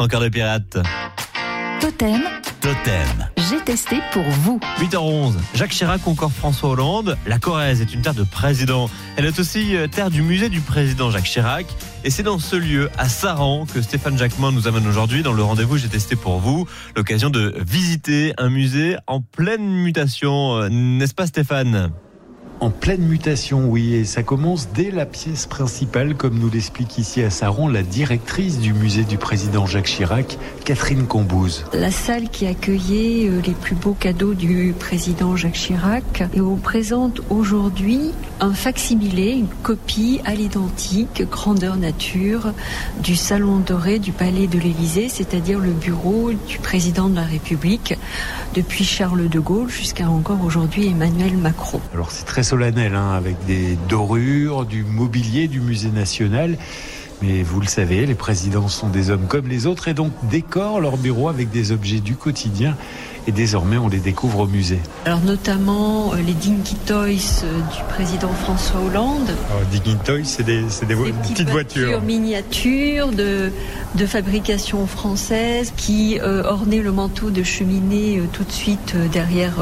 Encore des pirates. Totem, Totem. j'ai testé pour vous. 8h11. Jacques Chirac ou encore François Hollande. La Corrèze est une terre de président. Elle est aussi euh, terre du musée du président Jacques Chirac. Et c'est dans ce lieu, à Saran, que Stéphane Jacquemin nous amène aujourd'hui dans le rendez-vous J'ai testé pour vous. L'occasion de visiter un musée en pleine mutation. Euh, N'est-ce pas Stéphane? En pleine mutation, oui, et ça commence dès la pièce principale, comme nous l'explique ici à Saron la directrice du musée du président Jacques Chirac, Catherine Combouze. La salle qui accueillait euh, les plus beaux cadeaux du président Jacques Chirac et on présente aujourd'hui un facsimilé, une copie à l'identique, grandeur nature, du salon doré du palais de l'Élysée, c'est-à-dire le bureau du président de la République, depuis Charles de Gaulle jusqu'à encore aujourd'hui Emmanuel Macron. Alors c'est très solennel, hein, avec des dorures, du mobilier du musée national. Mais vous le savez, les présidents sont des hommes comme les autres et donc décorent leur bureau avec des objets du quotidien. Et désormais, on les découvre au musée. Alors notamment euh, les Dinky Toys euh, du président François Hollande, Alors, Digging Toys, c'est des, Des petites, voitures miniatures de, de fabrication française qui euh, ornaient le manteau de cheminée euh, tout de suite derrière,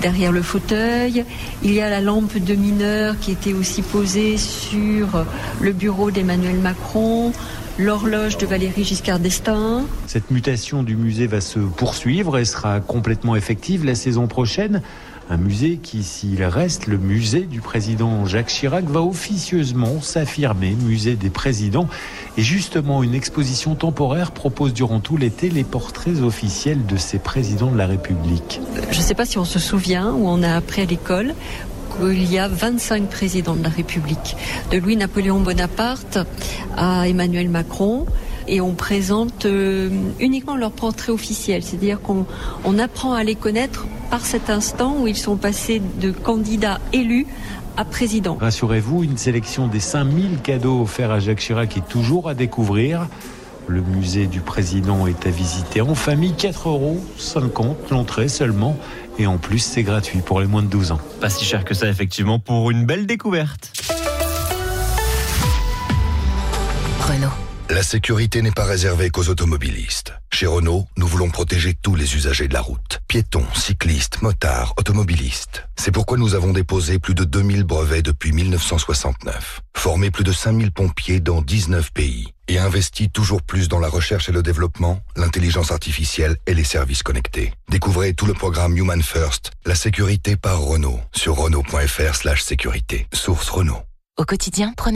derrière le fauteuil. Il y a la lampe de mineur qui était aussi posée sur le bureau d'Emmanuel Macron, l'horloge de Valérie Giscard d'Estaing. Cette mutation du musée va se poursuivre et sera complètement effective la saison prochaine. Un musée qui, s'il reste le musée du président Jacques Chirac, va officieusement s'affirmer musée des présidents. Et justement, une exposition temporaire propose durant tout l'été les portraits officiels de ces présidents de la République. Je ne sais pas si on se souvient ou on a appris à l'école qu'il y a 25 présidents de la République, de Louis-Napoléon Bonaparte à Emmanuel Macron. Et on présente euh, uniquement leur portrait officiel, c'est-à-dire qu'on on apprend à les connaître par cet instant où ils sont passés de candidats élus à président. Rassurez-vous, une sélection des 5000 cadeaux offerts à Jacques Chirac est toujours à découvrir. Le musée du président est à visiter en famille, 4,50 euros l'entrée seulement. Et en plus, c'est gratuit pour les moins de 12 ans. Pas si cher que ça effectivement pour une belle découverte. Renault. La sécurité n'est pas réservée qu'aux automobilistes. Chez Renault, nous voulons protéger tous les usagers de la route. Piétons, cyclistes, motards, automobilistes. C'est pourquoi nous avons déposé plus de 2000 brevets depuis 1969, formé plus de 5000 pompiers dans 19 pays et investi toujours plus dans la recherche et le développement, l'intelligence artificielle et les services connectés. Découvrez tout le programme Human First, la sécurité par Renault, sur renault.fr slash sécurité. Source Renault. Au quotidien, prenez